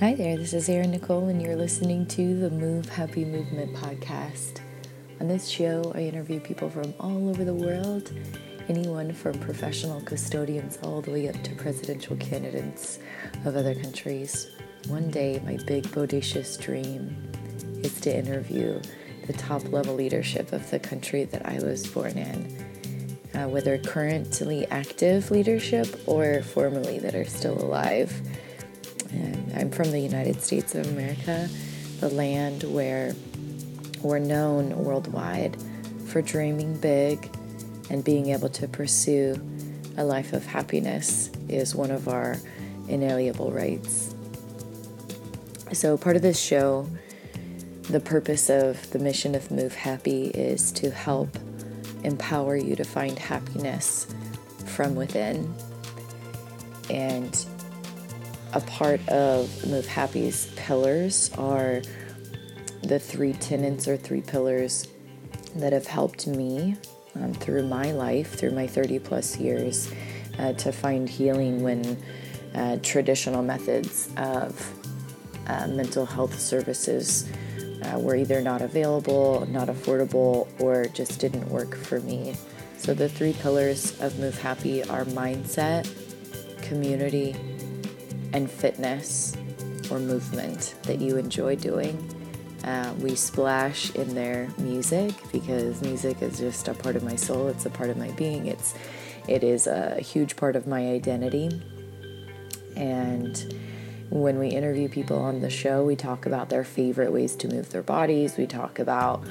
Hi there, this is Erin Nicole, and you're listening to the Move Happy Movement podcast. On this show, I interview people from all over the world, anyone from professional custodians all the way up to presidential candidates of other countries. One day, my big, bodacious dream is to interview the top level leadership of the country that I was born in, uh, whether currently active leadership or formerly that are still alive. And I'm from the United States of America, the land where we're known worldwide for dreaming big and being able to pursue a life of happiness is one of our inalienable rights. So, part of this show, the purpose of the mission of Move Happy is to help empower you to find happiness from within. And a part of Move Happy's pillars are the three tenets or three pillars that have helped me um, through my life, through my 30 plus years, uh, to find healing when uh, traditional methods of uh, mental health services uh, were either not available, not affordable, or just didn't work for me. So, the three pillars of Move Happy are mindset, community, and fitness or movement that you enjoy doing. Uh, we splash in their music because music is just a part of my soul. It's a part of my being. It's it is a huge part of my identity. And when we interview people on the show, we talk about their favorite ways to move their bodies. We talk about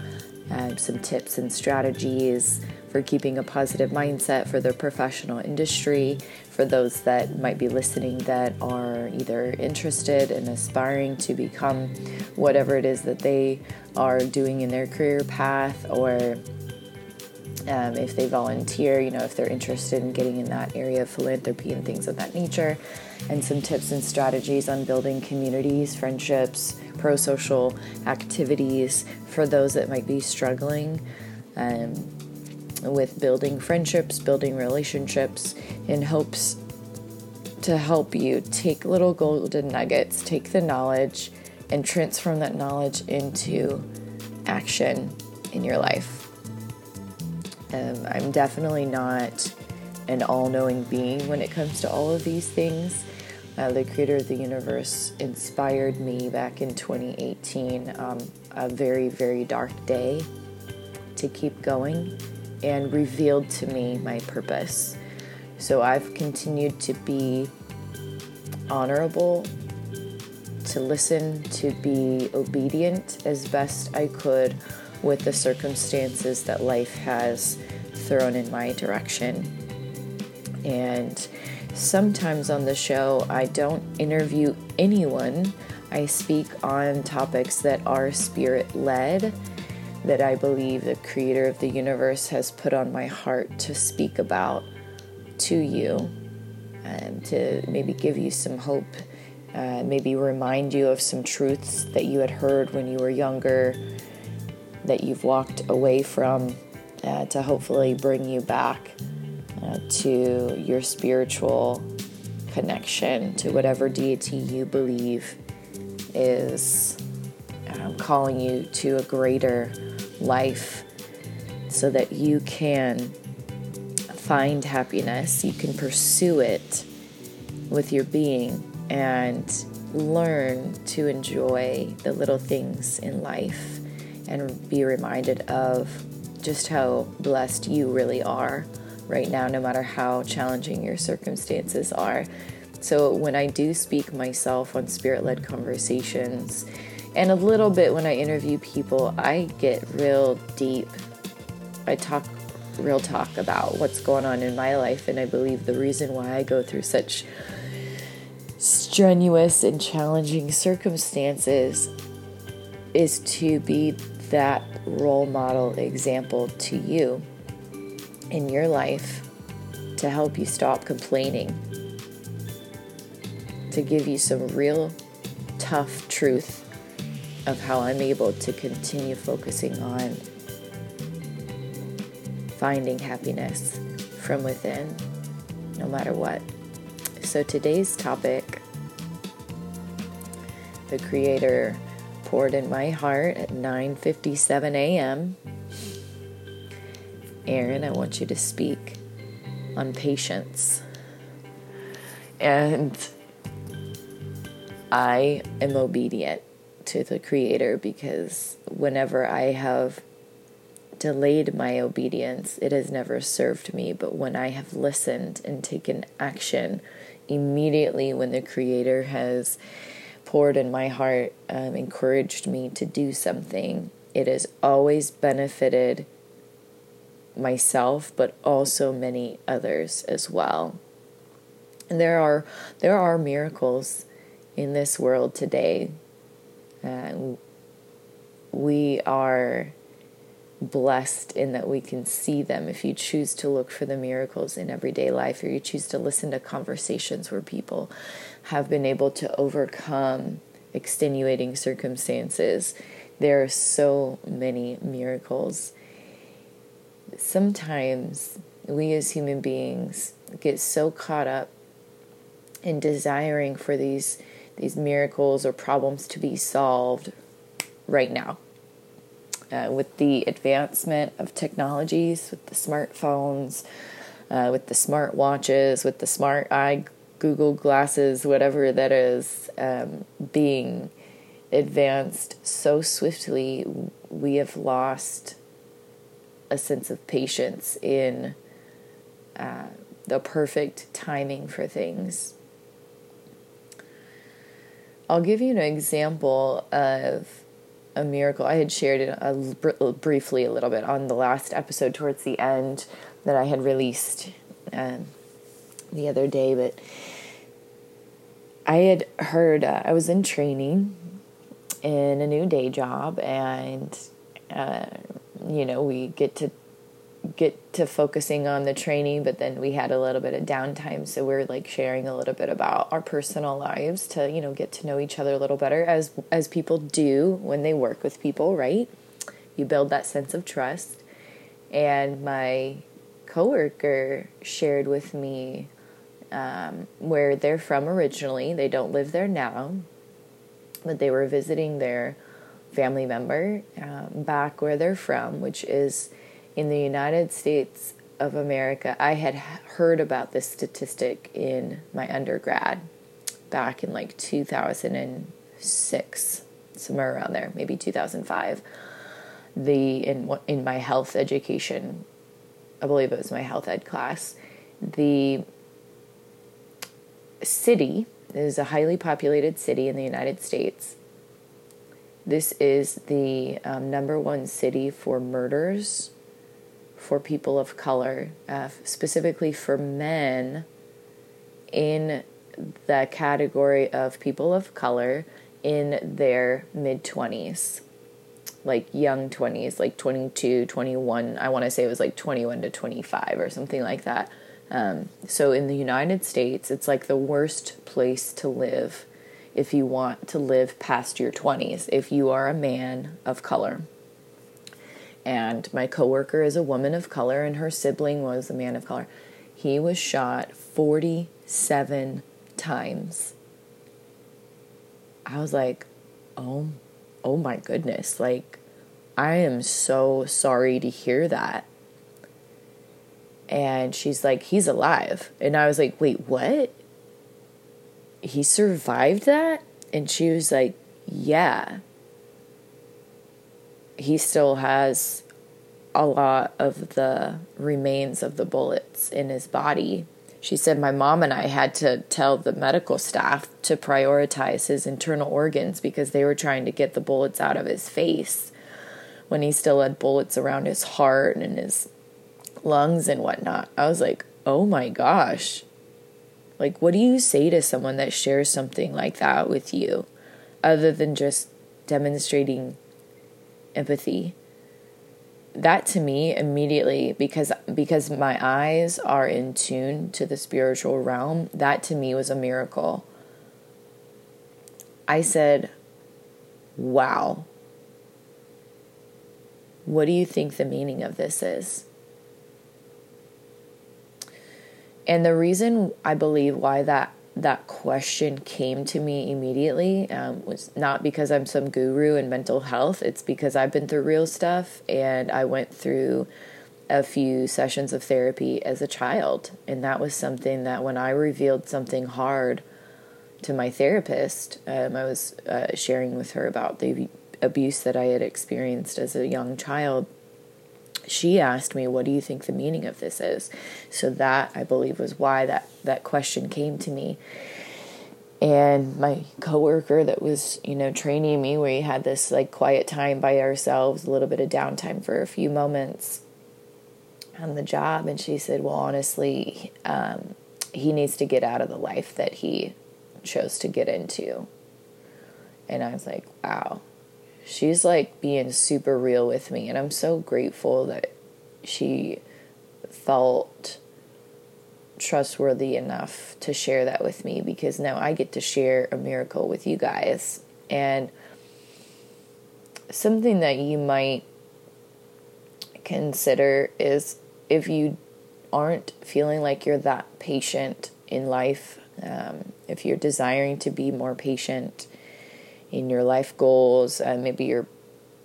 um, some tips and strategies for keeping a positive mindset for their professional industry, for those that might be listening that are either interested and aspiring to become whatever it is that they are doing in their career path, or um, if they volunteer, you know, if they're interested in getting in that area of philanthropy and things of that nature, and some tips and strategies on building communities, friendships, pro social activities for those that might be struggling. Um, with building friendships, building relationships in hopes to help you take little golden nuggets, take the knowledge, and transform that knowledge into action in your life. Um, I'm definitely not an all knowing being when it comes to all of these things. Uh, the creator of the universe inspired me back in 2018, um, a very, very dark day, to keep going and revealed to me my purpose. So I've continued to be honorable, to listen, to be obedient as best I could with the circumstances that life has thrown in my direction. And sometimes on the show, I don't interview anyone. I speak on topics that are spirit led that I believe the creator of the universe has put on my heart to speak about to you, and um, to maybe give you some hope, uh, maybe remind you of some truths that you had heard when you were younger, that you've walked away from, uh, to hopefully bring you back uh, to your spiritual connection to whatever deity you believe is um, calling you to a greater life so that you can find happiness, you can pursue it with your being and learn to enjoy the little things in life and be reminded of just how blessed you really are right now, no matter how challenging your circumstances are. So, when I do speak myself on spirit led conversations, and a little bit when I interview people, I get real deep. I talk real talk about what's going on in my life, and I believe the reason why I go through such strenuous and challenging circumstances is to be that role model example to you in your life to help you stop complaining, to give you some real tough truth of how I'm able to continue focusing on finding happiness from within, no matter what. So today's topic the Creator poured in my heart at 9:57 a.m. Erin, I want you to speak on patience. And I am obedient to the Creator because whenever I have delayed my obedience, it has never served me. But when I have listened and taken action, immediately when the Creator has poured in my heart, um, encouraged me to do something, it has always benefited myself, but also many others as well. And there are there are miracles in this world today. Uh, we are blessed in that we can see them if you choose to look for the miracles in everyday life or you choose to listen to conversations where people have been able to overcome extenuating circumstances. There are so many miracles. Sometimes we as human beings get so caught up in desiring for these these miracles or problems to be solved right now uh, with the advancement of technologies, with the smartphones, uh, with the smart watches, with the smart eye Google glasses, whatever that is, um, being advanced so swiftly, we have lost a sense of patience in uh, the perfect timing for things. I'll give you an example of a miracle. I had shared it a, br- briefly a little bit on the last episode towards the end that I had released um, the other day, but I had heard uh, I was in training in a new day job, and uh, you know we get to get to focusing on the training, but then we had a little bit of downtime. So we're like sharing a little bit about our personal lives to, you know, get to know each other a little better as as people do when they work with people, right? You build that sense of trust. And my coworker shared with me um, where they're from originally. They don't live there now, but they were visiting their family member um, back where they're from, which is in the United States of America, I had heard about this statistic in my undergrad back in like 2006, somewhere around there, maybe 2005. The in in my health education, I believe it was my health ed class, the city is a highly populated city in the United States. This is the um, number one city for murders for people of color, uh, specifically for men in the category of people of color in their mid 20s, like young 20s, like 22, 21. I want to say it was like 21 to 25 or something like that. Um, so in the United States, it's like the worst place to live if you want to live past your 20s, if you are a man of color and my coworker is a woman of color and her sibling was a man of color. He was shot 47 times. I was like, "Oh, oh my goodness. Like I am so sorry to hear that." And she's like, "He's alive." And I was like, "Wait, what?" He survived that? And she was like, "Yeah." He still has a lot of the remains of the bullets in his body. She said, My mom and I had to tell the medical staff to prioritize his internal organs because they were trying to get the bullets out of his face when he still had bullets around his heart and his lungs and whatnot. I was like, Oh my gosh. Like, what do you say to someone that shares something like that with you other than just demonstrating empathy. That to me immediately because because my eyes are in tune to the spiritual realm that to me was a miracle. I said wow. What do you think the meaning of this is? And the reason i believe why that that question came to me immediately um, was not because I'm some guru in mental health. It's because I've been through real stuff and I went through a few sessions of therapy as a child. And that was something that when I revealed something hard to my therapist, um, I was uh, sharing with her about the abuse that I had experienced as a young child she asked me, What do you think the meaning of this is? So that I believe was why that, that question came to me. And my coworker that was, you know, training me, we had this like quiet time by ourselves, a little bit of downtime for a few moments on the job. And she said, Well, honestly, um, he needs to get out of the life that he chose to get into. And I was like, Wow, she's like being super real with me and i'm so grateful that she felt trustworthy enough to share that with me because now i get to share a miracle with you guys. And something that you might consider is if you aren't feeling like you're that patient in life um, if you're desiring to be more patient in your life goals. Uh, maybe you're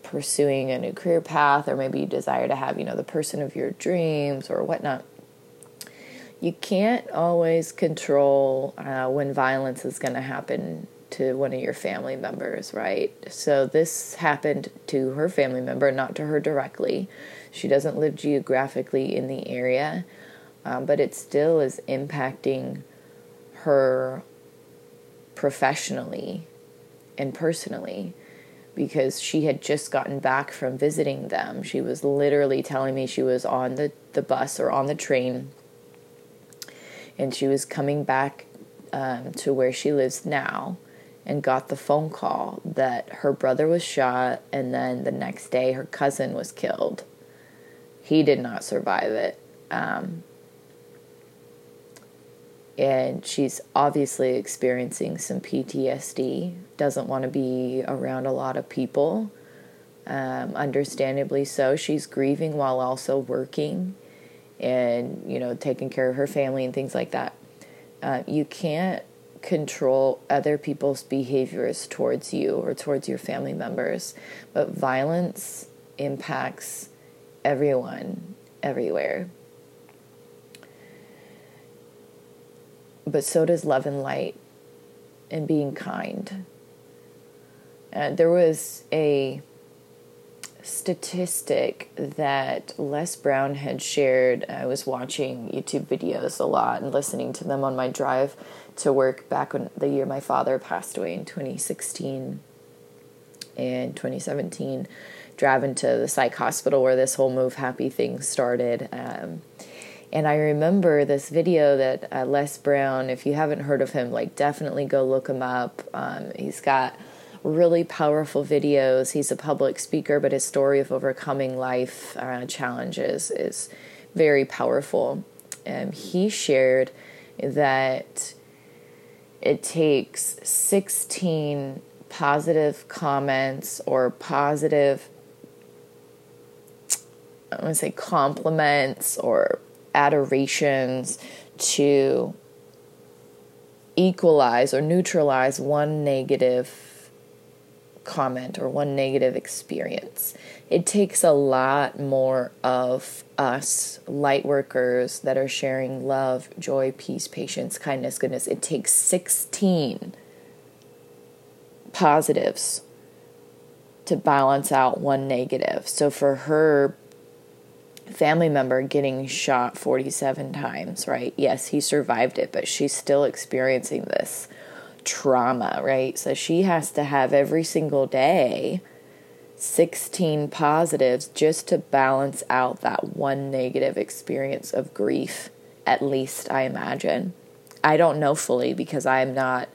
pursuing a new career path, or maybe you desire to have, you know, the person of your dreams or whatnot. You can't always control uh, when violence is going to happen to one of your family members, right? So this happened to her family member, not to her directly. She doesn't live geographically in the area, um, but it still is impacting her professionally and personally because she had just gotten back from visiting them. She was literally telling me she was on the, the bus or on the train and she was coming back um, to where she lives now and got the phone call that her brother was shot and then the next day her cousin was killed. He did not survive it. Um, and she's obviously experiencing some PTSD, doesn't want to be around a lot of people. Um, understandably so. She's grieving while also working and, you know, taking care of her family and things like that. Uh, you can't control other people's behaviors towards you or towards your family members, but violence impacts everyone everywhere. but so does love and light and being kind. Uh, there was a statistic that Les Brown had shared. I was watching YouTube videos a lot and listening to them on my drive to work back when the year my father passed away in 2016 and 2017. Driving to the psych hospital where this whole move happy thing started. Um, and I remember this video that uh, Les Brown, if you haven't heard of him, like definitely go look him up. Um, he's got really powerful videos. He's a public speaker, but his story of overcoming life uh, challenges is very powerful. Um, he shared that it takes 16 positive comments or positive, I want to say compliments or adorations to equalize or neutralize one negative comment or one negative experience. It takes a lot more of us light workers that are sharing love, joy, peace, patience, kindness, goodness. It takes 16 positives to balance out one negative. So for her family member getting shot 47 times, right? Yes, he survived it, but she's still experiencing this trauma, right? So she has to have every single day 16 positives just to balance out that one negative experience of grief, at least I imagine. I don't know fully because I'm not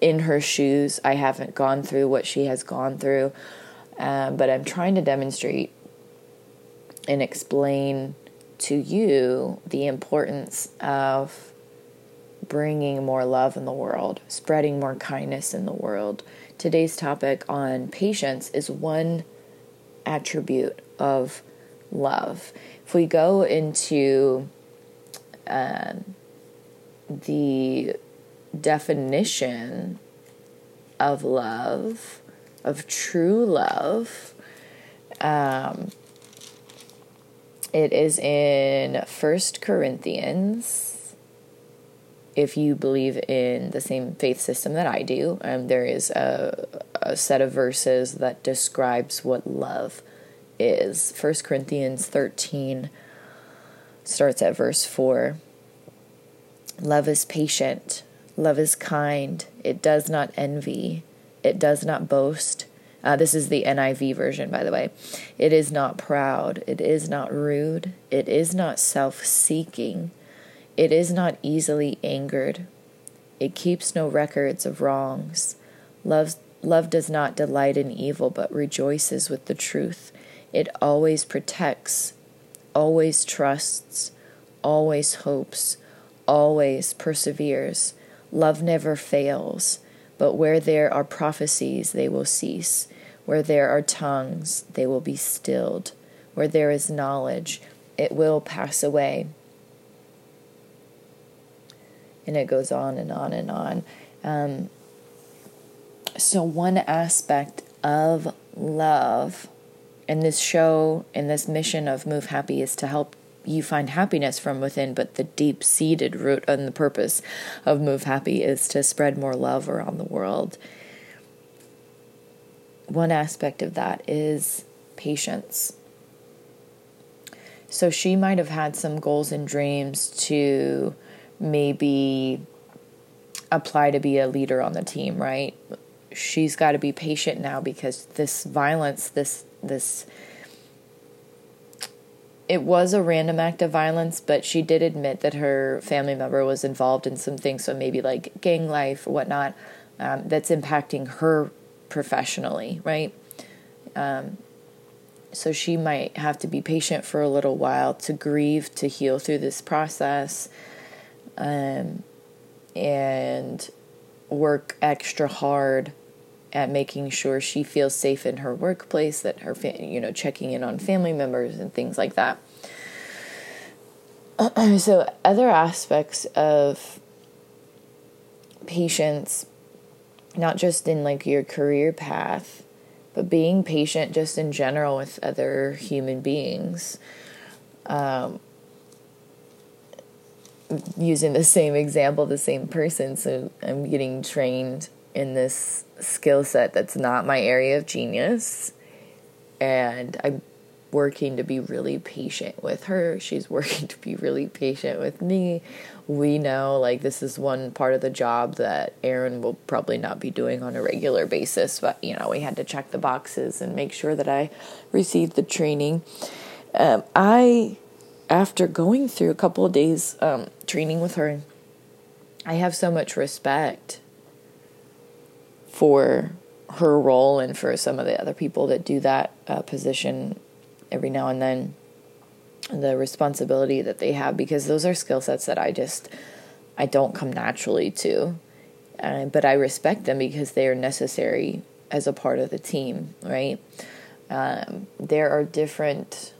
in her shoes. I haven't gone through what she has gone through. Um, but I'm trying to demonstrate and explain to you the importance of bringing more love in the world, spreading more kindness in the world. Today's topic on patience is one attribute of love. If we go into um, the definition of love, of true love. Um, it is in First Corinthians. If you believe in the same faith system that I do, um, there is a, a set of verses that describes what love is. First Corinthians 13 starts at verse 4. Love is patient. Love is kind. It does not envy. It does not boast. Uh, this is the NIV version, by the way. It is not proud. It is not rude. It is not self seeking. It is not easily angered. It keeps no records of wrongs. Love, love does not delight in evil, but rejoices with the truth. It always protects, always trusts, always hopes, always perseveres. Love never fails, but where there are prophecies, they will cease. Where there are tongues, they will be stilled. Where there is knowledge, it will pass away. And it goes on and on and on. Um, so, one aspect of love and this show and this mission of Move Happy is to help you find happiness from within, but the deep seated root and the purpose of Move Happy is to spread more love around the world. One aspect of that is patience. So she might have had some goals and dreams to maybe apply to be a leader on the team, right? She's got to be patient now because this violence, this this it was a random act of violence, but she did admit that her family member was involved in some things, so maybe like gang life or whatnot, um, that's impacting her professionally, right? Um, so she might have to be patient for a little while to grieve, to heal through this process, um, and work extra hard at making sure she feels safe in her workplace, that her, fa- you know, checking in on family members and things like that. so, other aspects of patience, not just in like your career path, but being patient just in general with other human beings. Um, using the same example, the same person. So I'm getting trained in this skill set that's not my area of genius. And I'm working to be really patient with her. She's working to be really patient with me. We know like this is one part of the job that Erin will probably not be doing on a regular basis, but you know, we had to check the boxes and make sure that I received the training. Um, I, after going through a couple of days um, training with her, I have so much respect for her role and for some of the other people that do that uh, position every now and then. The responsibility that they have because those are skill sets that I just I don't come naturally to. Uh, but I respect them because they are necessary as a part of the team right? Um, there are different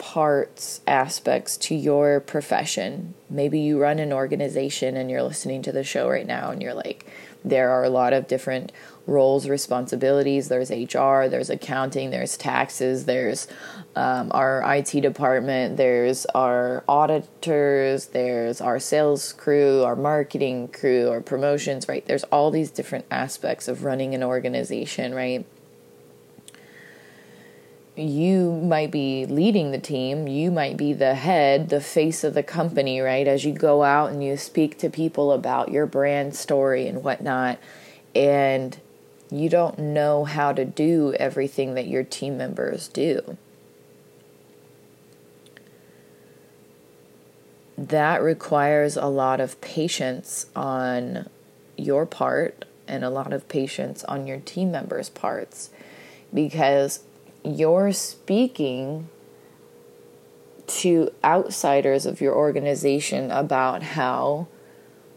parts aspects to your profession maybe you run an organization and you're listening to the show right now and you're like there are a lot of different roles, responsibilities. There's HR, there's accounting, there's taxes, there's um, our IT department, there's our auditors, there's our sales crew, our marketing crew, our promotions, right? There's all these different aspects of running an organization, right? You might be leading the team, you might be the head, the face of the company, right? As you go out and you speak to people about your brand story and whatnot, and you don't know how to do everything that your team members do. That requires a lot of patience on your part and a lot of patience on your team members' parts because you're speaking to outsiders of your organization about how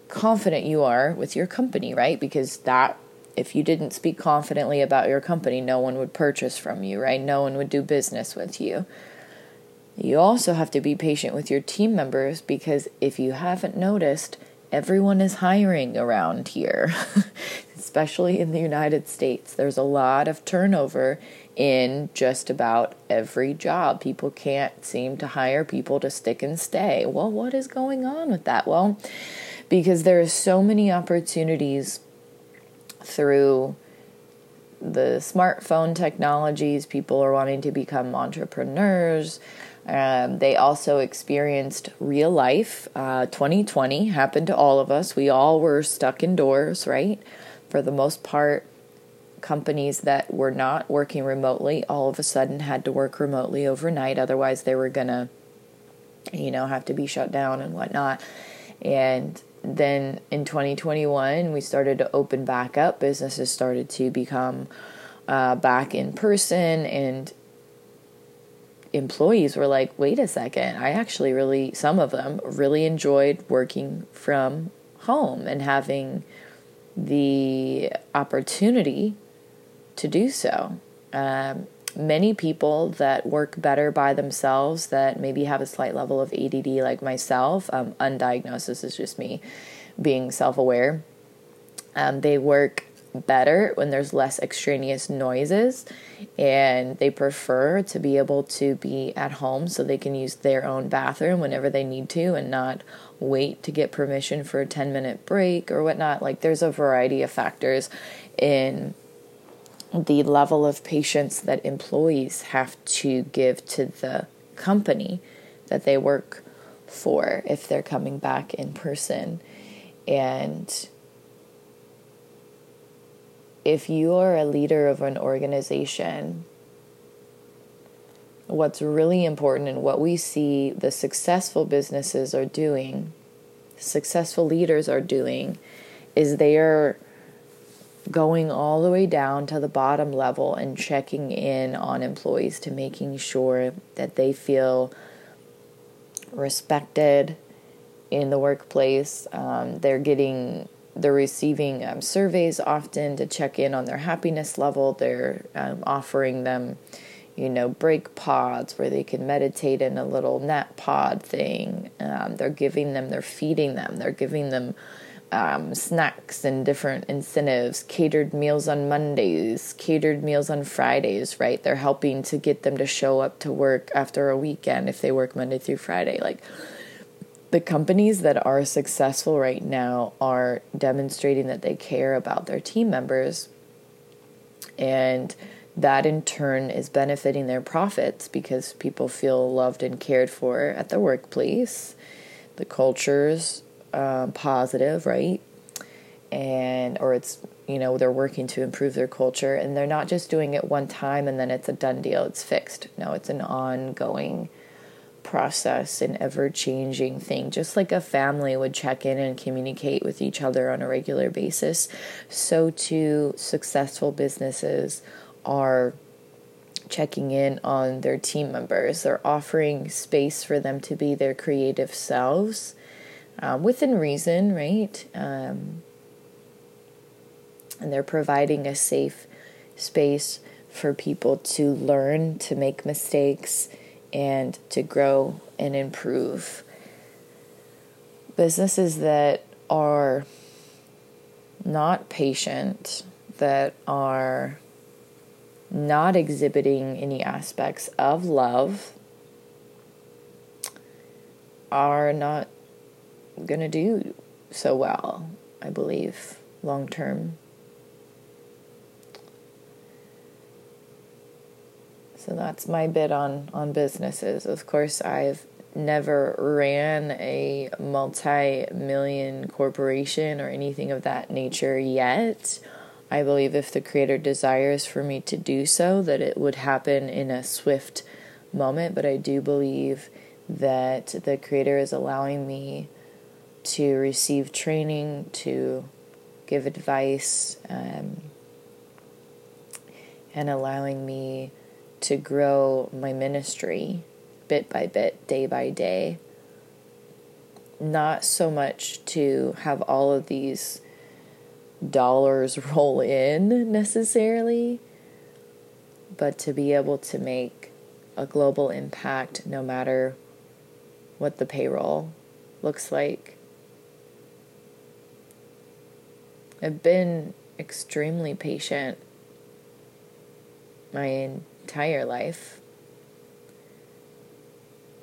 confident you are with your company, right? Because that if you didn't speak confidently about your company, no one would purchase from you, right? No one would do business with you. You also have to be patient with your team members because if you haven't noticed, everyone is hiring around here, especially in the United States. There's a lot of turnover in just about every job. People can't seem to hire people to stick and stay. Well, what is going on with that? Well, because there are so many opportunities through the smartphone technologies, people are wanting to become entrepreneurs. Um, they also experienced real life. Uh, 2020 happened to all of us. We all were stuck indoors, right? For the most part, companies that were not working remotely all of a sudden had to work remotely overnight. Otherwise, they were going to, you know, have to be shut down and whatnot. And then in 2021, we started to open back up. Businesses started to become uh, back in person, and employees were like, wait a second, I actually really, some of them really enjoyed working from home and having the opportunity to do so. Um, many people that work better by themselves, that maybe have a slight level of ADD like myself, um, undiagnosed, this is just me being self aware, um, they work better when there's less extraneous noises and they prefer to be able to be at home so they can use their own bathroom whenever they need to and not wait to get permission for a 10 minute break or whatnot like there's a variety of factors in the level of patience that employees have to give to the company that they work for if they're coming back in person. And if you are a leader of an organization, what's really important and what we see the successful businesses are doing, successful leaders are doing, is they are going all the way down to the bottom level and checking in on employees to making sure that they feel respected in the workplace. Um, they're getting, they're receiving um, surveys often to check in on their happiness level. They're um, offering them, you know, break pods where they can meditate in a little nap pod thing. Um, they're giving them, they're feeding them, they're giving them um, snacks and different incentives, catered meals on Mondays, catered meals on Fridays, right? They're helping to get them to show up to work after a weekend if they work Monday through Friday. Like the companies that are successful right now are demonstrating that they care about their team members. And that in turn is benefiting their profits because people feel loved and cared for at the workplace. The cultures um, positive, right? And or it's you know they're working to improve their culture, and they're not just doing it one time and then it's a done deal. It's fixed. No, it's an ongoing process, an ever changing thing. Just like a family would check in and communicate with each other on a regular basis, so too successful businesses are checking in on their team members. They're offering space for them to be their creative selves um, within reason, right? Um, and they're providing a safe space for people to learn, to make mistakes, and to grow and improve. Businesses that are not patient, that are not exhibiting any aspects of love, are not going to do so well, I believe, long term. So that's my bit on, on businesses. Of course, I've never ran a multi million corporation or anything of that nature yet. I believe if the creator desires for me to do so, that it would happen in a swift moment. But I do believe that the creator is allowing me to receive training, to give advice, um, and allowing me to grow my ministry bit by bit, day by day. Not so much to have all of these dollars roll in necessarily, but to be able to make a global impact no matter what the payroll looks like I've been extremely patient my entire life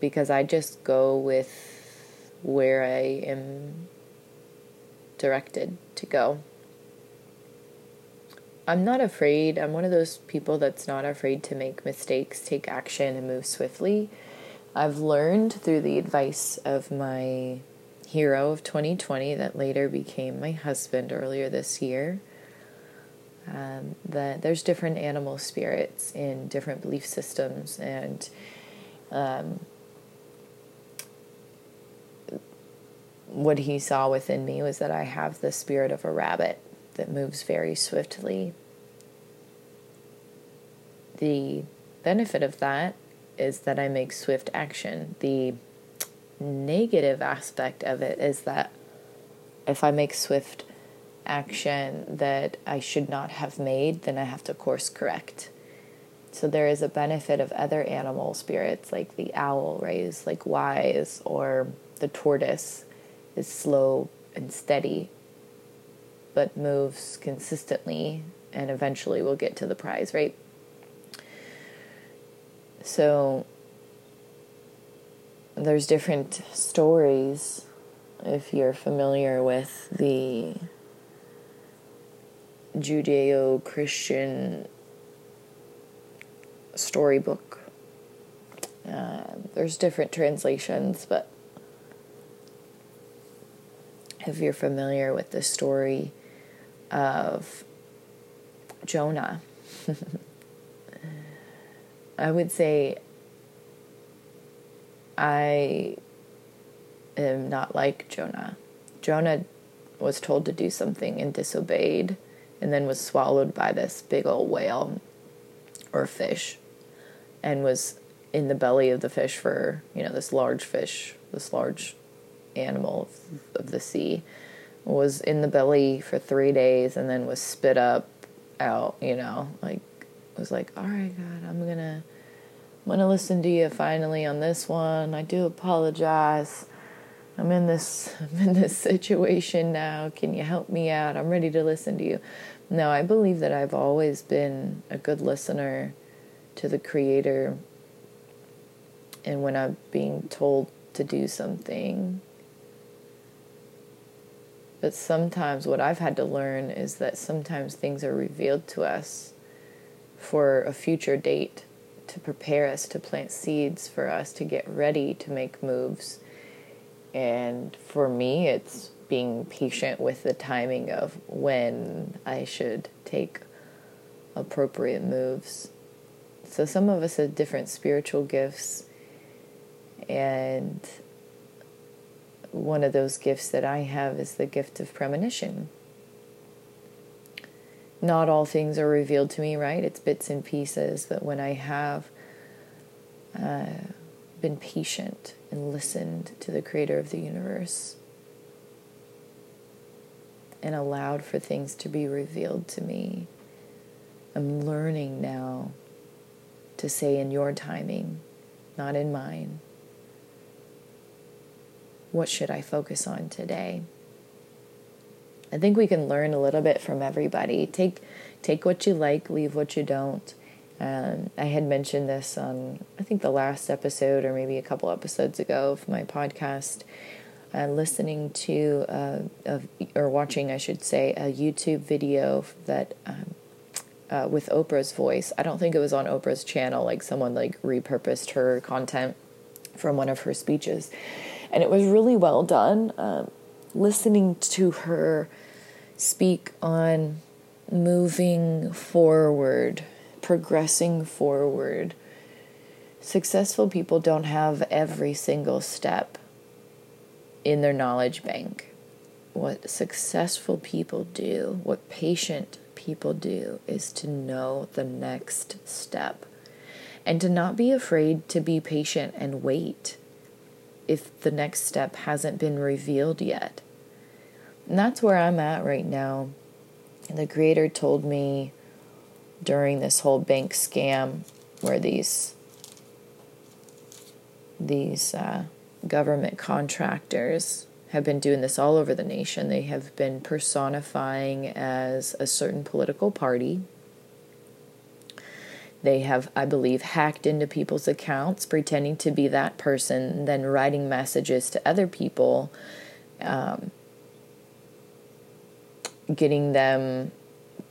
because I just go with where I am directed to go. I'm not afraid. I'm one of those people that's not afraid to make mistakes, take action, and move swiftly. I've learned through the advice of my hero of 2020 that later became my husband earlier this year. Um, that there's different animal spirits in different belief systems, and um, what he saw within me was that I have the spirit of a rabbit that moves very swiftly. The benefit of that is that I make swift action. The negative aspect of it is that if I make swift action that I should not have made, then I have to course correct. So there is a benefit of other animal spirits like the owl, right? Is like wise, or the tortoise is slow and steady, but moves consistently and eventually will get to the prize, right? So there's different stories if you're familiar with the Judeo Christian storybook. Uh, there's different translations, but if you're familiar with the story of Jonah, I would say I am not like Jonah. Jonah was told to do something and disobeyed, and then was swallowed by this big old whale or fish, and was in the belly of the fish for, you know, this large fish, this large animal of, of the sea, was in the belly for three days and then was spit up out, you know, like, was like, all right, God, I'm gonna I'm gonna listen to you finally on this one. I do apologize. I'm in this I'm in this situation now. Can you help me out? I'm ready to listen to you. No, I believe that I've always been a good listener to the creator and when I'm being told to do something. But sometimes what I've had to learn is that sometimes things are revealed to us for a future date to prepare us to plant seeds for us to get ready to make moves. And for me, it's being patient with the timing of when I should take appropriate moves. So, some of us have different spiritual gifts, and one of those gifts that I have is the gift of premonition not all things are revealed to me, right? It's bits and pieces that when I have uh, been patient and listened to the creator of the universe and allowed for things to be revealed to me, I'm learning now to say in your timing, not in mine. What should I focus on today? I think we can learn a little bit from everybody. Take take what you like, leave what you don't. Um, I had mentioned this on I think the last episode or maybe a couple episodes ago of my podcast. Uh, listening to uh, of, or watching, I should say, a YouTube video that um, uh, with Oprah's voice. I don't think it was on Oprah's channel. Like someone like repurposed her content from one of her speeches, and it was really well done. Um, listening to her speak on moving forward, progressing forward. Successful people don't have every single step in their knowledge bank. What successful people do, what patient people do, is to know the next step and to not be afraid to be patient and wait if the next step hasn't been revealed yet. And that's where I'm at right now. The creator told me during this whole bank scam where these these uh, government contractors have been doing this all over the nation. They have been personifying as a certain political party. They have, I believe, hacked into people's accounts, pretending to be that person, then writing messages to other people, um, getting them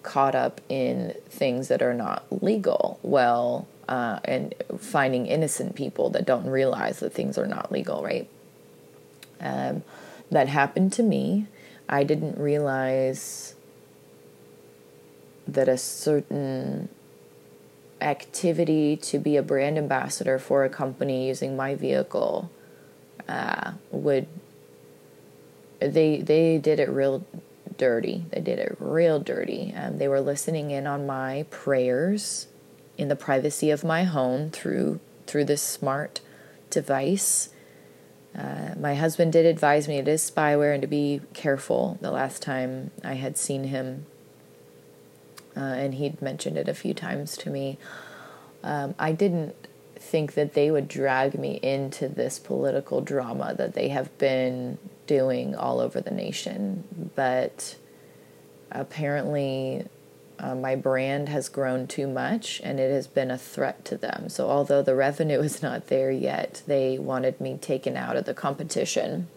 caught up in things that are not legal. Well, uh, and finding innocent people that don't realize that things are not legal, right? Um, that happened to me. I didn't realize that a certain activity to be a brand ambassador for a company using my vehicle uh, would they they did it real dirty. They did it real dirty. Um, they were listening in on my prayers in the privacy of my home through through this smart device. Uh, my husband did advise me it is spyware and to be careful. The last time I had seen him, uh, and he'd mentioned it a few times to me, um, I didn't think that they would drag me into this political drama that they have been doing all over the nation. But apparently, uh, my brand has grown too much and it has been a threat to them. So, although the revenue is not there yet, they wanted me taken out of the competition.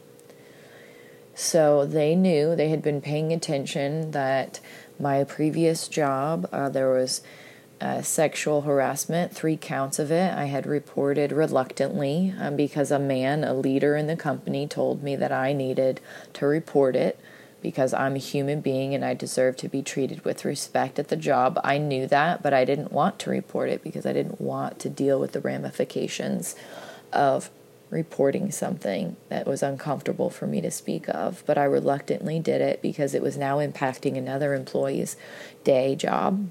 So, they knew they had been paying attention that my previous job, uh, there was uh, sexual harassment, three counts of it. I had reported reluctantly um, because a man, a leader in the company, told me that I needed to report it because I'm a human being and I deserve to be treated with respect at the job. I knew that, but I didn't want to report it because I didn't want to deal with the ramifications of reporting something that was uncomfortable for me to speak of. But I reluctantly did it because it was now impacting another employee's day job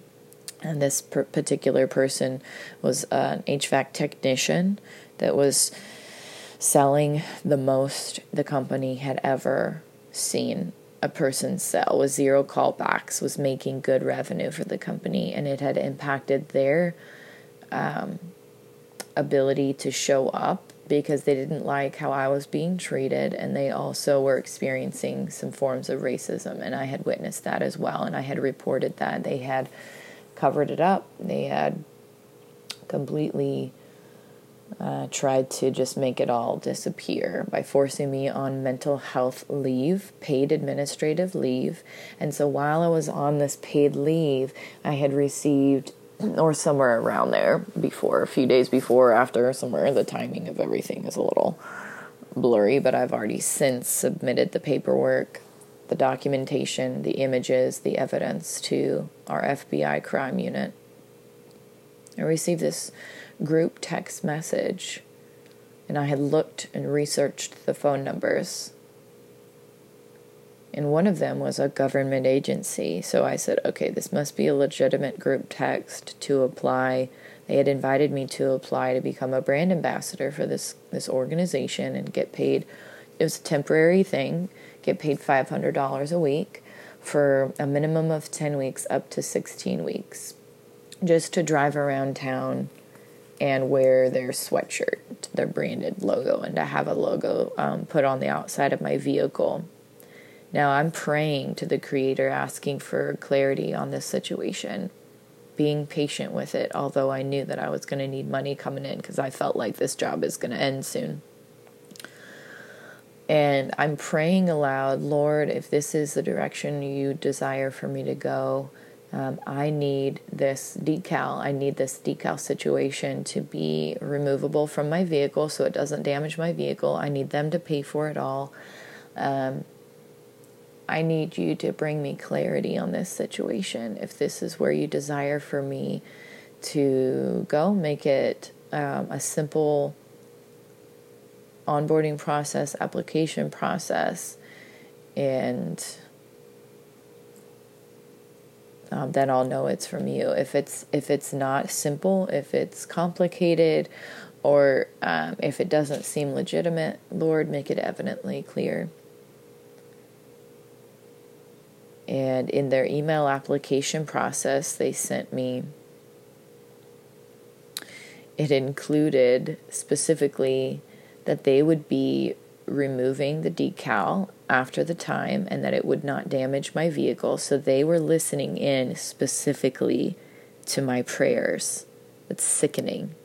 and this per- particular person was an HVAC technician that was selling the most the company had ever seen. A person sell with zero callbacks was making good revenue for the company and it had impacted their um, ability to show up because they didn't like how I was being treated and they also were experiencing some forms of racism and I had witnessed that as well and I had reported that they had covered it up. They had completely uh, tried to just make it all disappear by forcing me on mental health leave, paid administrative leave. And so while I was on this paid leave, I had received, or somewhere around there before, a few days before, after, somewhere, the timing of everything is a little blurry, but I've already since submitted the paperwork the documentation, the images, the evidence to our FBI crime unit. I received this group text message, and I had looked and researched the phone numbers. And one of them was a government agency. So I said, okay, this must be a legitimate group text to apply. They had invited me to apply to become a brand ambassador for this, this organization and get paid. It was a temporary thing get paid $500 a week for a minimum of 10 weeks up to 16 weeks just to drive around town and wear their sweatshirt, their branded logo, and to have a logo um, put on the outside of my vehicle. Now I'm praying to the Creator, asking for clarity on this situation, being patient with it, although I knew that I was going to need money coming in because I felt like this job is going to end soon. And I'm praying aloud, Lord, if this is the direction you desire for me to go, um, I need this decal. I need this decal situation to be removable from my vehicle so it doesn't damage my vehicle. I need them to pay for it all. Um, I need you to bring me clarity on this situation. If this is where you desire for me to go, make it um, a simple onboarding process, application process, and um, then I'll know it's from you. If it's if it's not simple, if it's complicated, or um, if it doesn't seem legitimate, Lord, make it evidently clear. And in their email application process, they sent me. It included specifically that they would be removing the decal after the time and that it would not damage my vehicle. So they were listening in specifically to my prayers. It's sickening.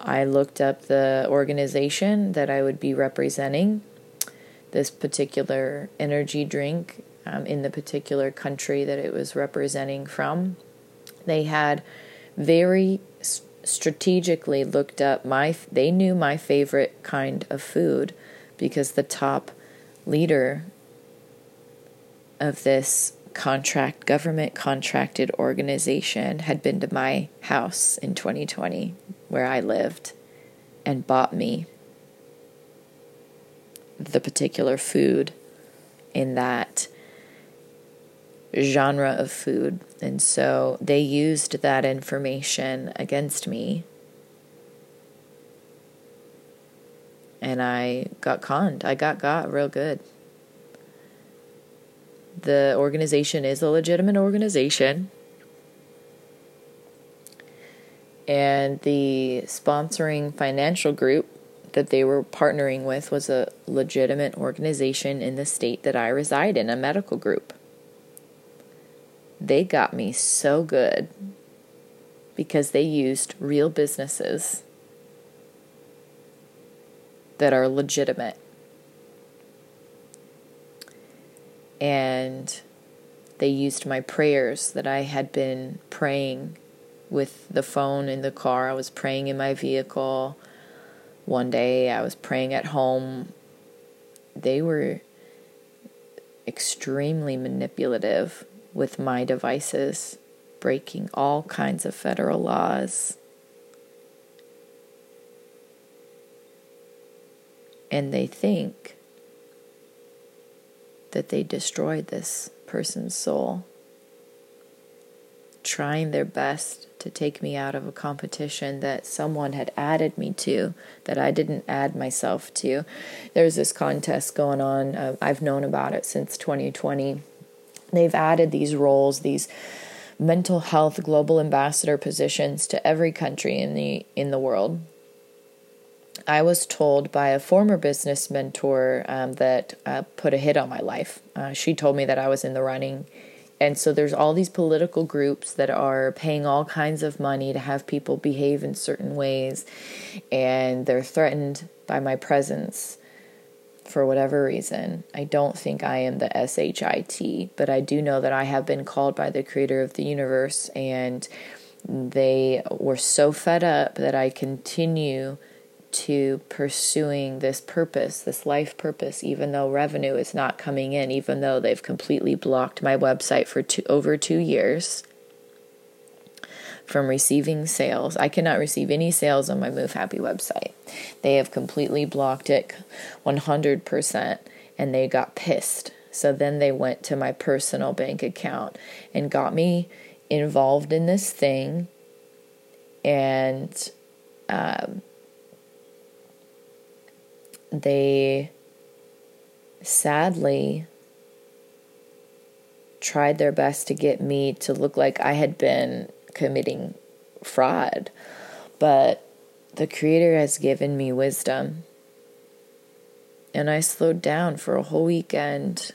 I looked up the organization that I would be representing this particular energy drink um, in the particular country that it was representing from. They had very strategically looked up my they knew my favorite kind of food because the top leader of this contract government contracted organization had been to my house in 2020 where I lived and bought me the particular food in that genre of food. And so they used that information against me. And I got conned. I got got real good. The organization is a legitimate organization. And the sponsoring financial group that they were partnering with was a legitimate organization in the state that I reside in, a medical group. They got me so good because they used real businesses that are legitimate. And they used my prayers that I had been praying with the phone in the car. I was praying in my vehicle. One day I was praying at home. They were extremely manipulative with my devices, breaking all kinds of federal laws. And they think that they destroyed this person's soul, trying their best to take me out of a competition that someone had added me to that I didn't add myself to. There's this contest going on. Uh, I've known about it since 2020. They've added these roles, these mental health global ambassador positions to every country in the in the world. I was told by a former business mentor um, that uh, put a hit on my life. Uh, she told me that I was in the running. And so there's all these political groups that are paying all kinds of money to have people behave in certain ways. And they're threatened by my presence for whatever reason. I don't think I am the SHIT, but I do know that I have been called by the creator of the universe. And they were so fed up that I continue to pursuing this purpose, this life purpose, even though revenue is not coming in, even though they've completely blocked my website for two, over two years from receiving sales. I cannot receive any sales on my Move Happy website. They have completely blocked it 100% and they got pissed. So then they went to my personal bank account and got me involved in this thing and um, they sadly tried their best to get me to look like I had been committing fraud. But the Creator has given me wisdom. And I slowed down for a whole weekend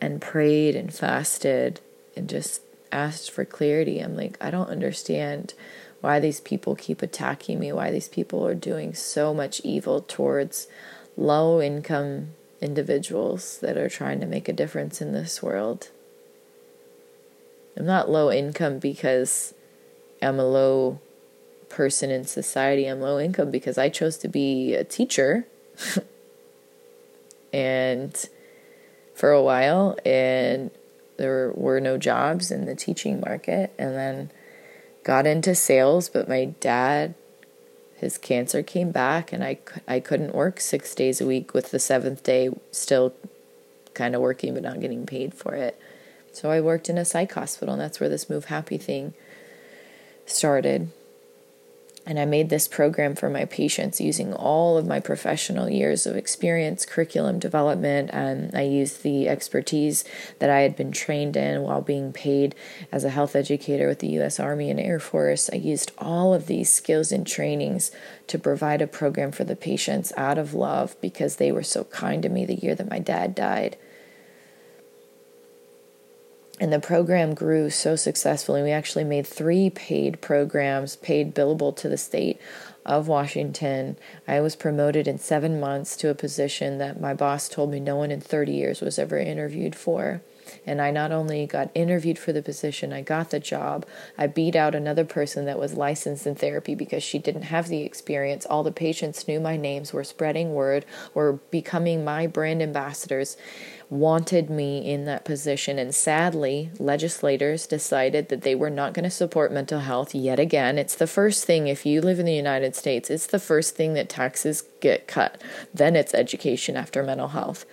and prayed and fasted and just asked for clarity. I'm like, I don't understand why these people keep attacking me, why these people are doing so much evil towards low income individuals that are trying to make a difference in this world. I'm not low income because I'm a low person in society. I'm low income because I chose to be a teacher. and for a while, and there were no jobs in the teaching market. And then got into sales, but my dad, his cancer came back, and I, I couldn't work six days a week with the seventh day still kind of working but not getting paid for it. So I worked in a psych hospital, and that's where this Move Happy thing started. And I made this program for my patients using all of my professional years of experience, curriculum development, and I used the expertise that I had been trained in while being paid as a health educator with the US Army and Air Force. I used all of these skills and trainings to provide a program for the patients out of love because they were so kind to me the year that my dad died. And the program grew so successfully. We actually made three paid programs, paid billable to the state of Washington. I was promoted in seven months to a position that my boss told me no one in 30 years was ever interviewed for. And I not only got interviewed for the position, I got the job. I beat out another person that was licensed in therapy because she didn't have the experience. All the patients knew my names, were spreading word, were becoming my brand ambassadors wanted me in that position. And sadly, legislators decided that they were not going to support mental health yet again. It's the first thing, if you live in the United States, it's the first thing that taxes get cut. Then it's education after mental health.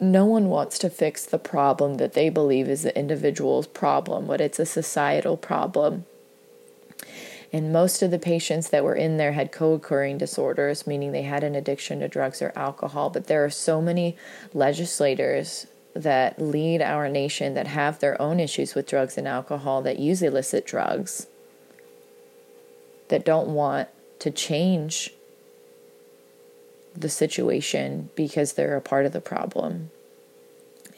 No one wants to fix the problem that they believe is the individual's problem, but it's a societal problem. And most of the patients that were in there had co occurring disorders, meaning they had an addiction to drugs or alcohol. But there are so many legislators that lead our nation that have their own issues with drugs and alcohol that use illicit drugs that don't want to change the situation because they're a part of the problem.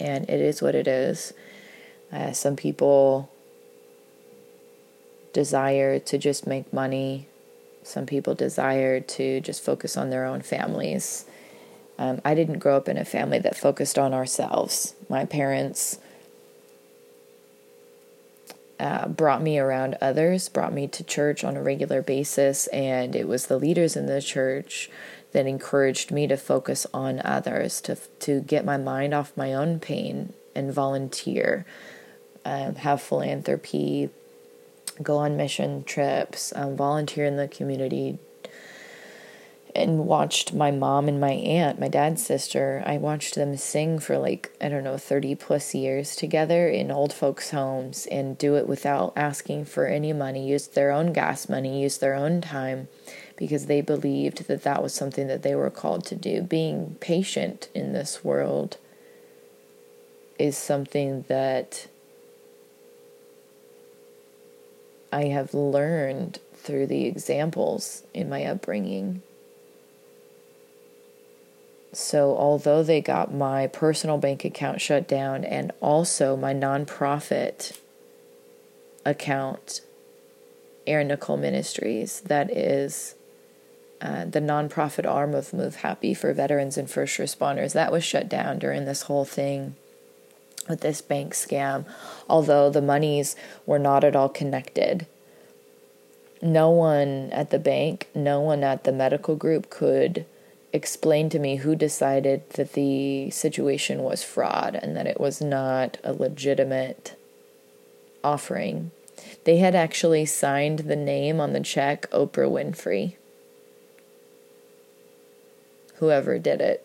And it is what it is. Uh, some people desire to just make money. Some people desire to just focus on their own families. Um, I didn't grow up in a family that focused on ourselves. My parents uh, brought me around others, brought me to church on a regular basis, and it was the leaders in the church that encouraged me to focus on others, to to get my mind off my own pain and volunteer, um, have philanthropy, go on mission trips, um, volunteer in the community, and watched my mom and my aunt, my dad's sister, I watched them sing for like, I don't know, 30 plus years together in old folks' homes and do it without asking for any money, use their own gas money, use their own time because they believed that that was something that they were called to do. Being patient in this world is something that I have learned through the examples in my upbringing. So, although they got my personal bank account shut down and also my nonprofit account, Erin Nicole Ministries, that is uh, the nonprofit arm of Move Happy for veterans and first responders, that was shut down during this whole thing with this bank scam, although the monies were not at all connected. No one at the bank, no one at the medical group could explain to me who decided that the situation was fraud and that it was not a legitimate offering. They had actually signed the name on the check Oprah Winfrey. Whoever did it.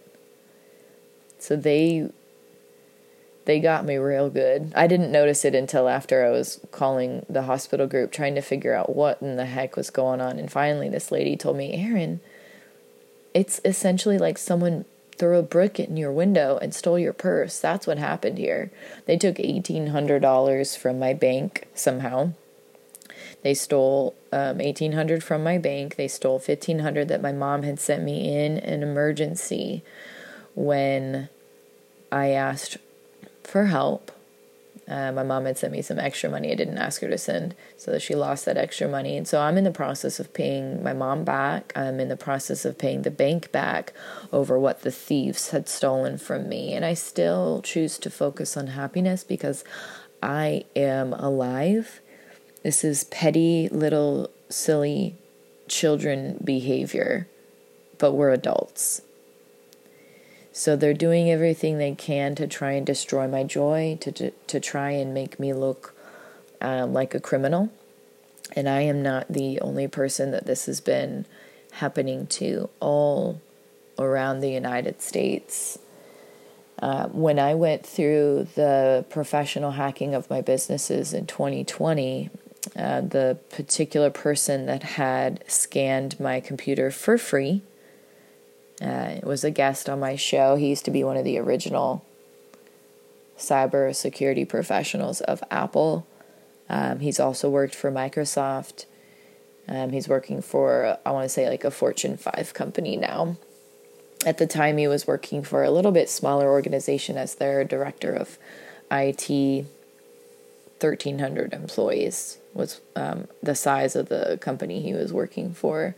So they they got me real good. I didn't notice it until after I was calling the hospital group trying to figure out what in the heck was going on. And finally, this lady told me, Erin, it's essentially like someone threw a brick in your window and stole your purse. That's what happened here. They took $1,800 from my bank somehow. They stole um, 1800 from my bank. They stole 1500 that my mom had sent me in an emergency when I asked for help. Uh, my mom had sent me some extra money I didn't ask her to send, so that she lost that extra money. And so I'm in the process of paying my mom back. I'm in the process of paying the bank back over what the thieves had stolen from me. And I still choose to focus on happiness because I am alive. This is petty, little, silly children behavior, but we're adults. So they're doing everything they can to try and destroy my joy, to to, to try and make me look um, like a criminal. And I am not the only person that this has been happening to all around the United States. Uh, when I went through the professional hacking of my businesses in 2020, uh, the particular person that had scanned my computer for free uh, was a guest on my show. He used to be one of the original cyber security professionals of Apple. Um, he's also worked for Microsoft. Um, he's working for, I want to say, like a Fortune 5 company now. At the time, he was working for a little bit smaller organization as their director of IT, 1,300 employees was um, the size of the company he was working for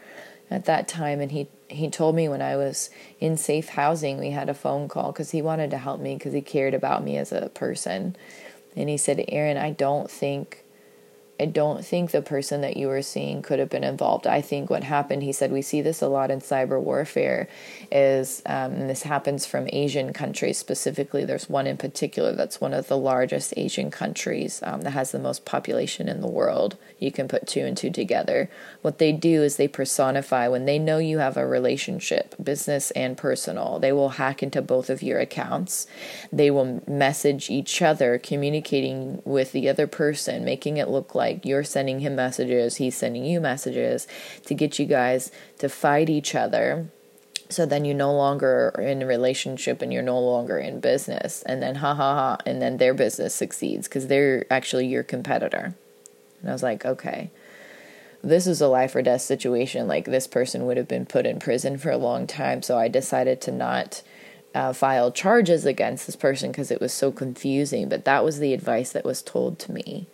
at that time. And he, he told me when I was in safe housing, we had a phone call because he wanted to help me because he cared about me as a person. And he said, Erin I don't think I don't think the person that you were seeing could have been involved. I think what happened, he said, we see this a lot in cyber warfare, is um, this happens from Asian countries specifically. There's one in particular that's one of the largest Asian countries um, that has the most population in the world. You can put two and two together. What they do is they personify when they know you have a relationship, business and personal, they will hack into both of your accounts. They will message each other, communicating with the other person, making it look like like you're sending him messages, he's sending you messages to get you guys to fight each other. So then you no longer are in a relationship and you're no longer in business. And then ha ha ha, and then their business succeeds because they're actually your competitor. And I was like, okay this is a life or death situation. Like this person would have been put in prison for a long time. So I decided to not uh, file charges against this person because it was so confusing. But that was the advice that was told to me.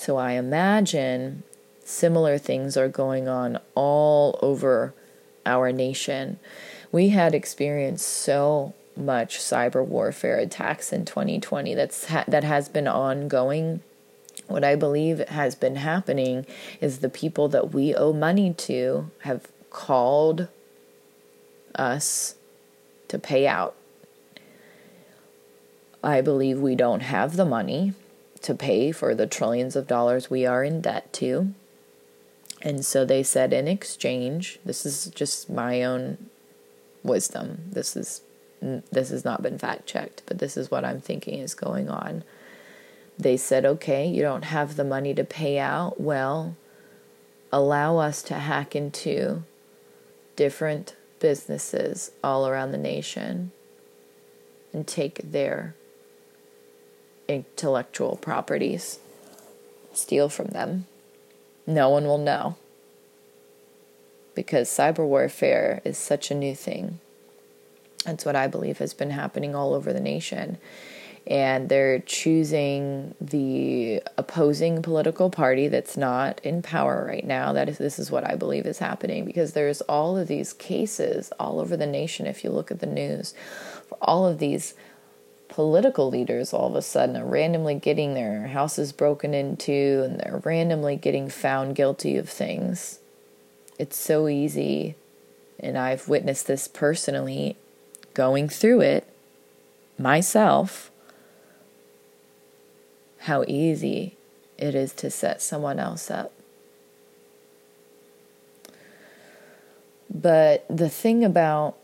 So I imagine similar things are going on all over our nation. We had experienced so much cyber warfare attacks in 2020 that's ha- that has been ongoing. What I believe has been happening is the people that we owe money to have called us to pay out. I believe we don't have the money to pay for the trillions of dollars we are in debt to. And so they said in exchange, this is just my own wisdom. This is this has not been fact checked, but this is what I'm thinking is going on. They said, "Okay, you don't have the money to pay out. Well, allow us to hack into different businesses all around the nation and take their intellectual properties, steal from them. No one will know. Because cyber warfare is such a new thing. That's what I believe has been happening all over the nation. And they're choosing the opposing political party that's not in power right now. That is, this is what I believe is happening because there's all of these cases all over the nation. If you look at the news, all of these political leaders all of a sudden are randomly getting their houses broken into and they're randomly getting found guilty of things. It's so easy, and I've witnessed this personally going through it myself. How easy it is to set someone else up. But the thing about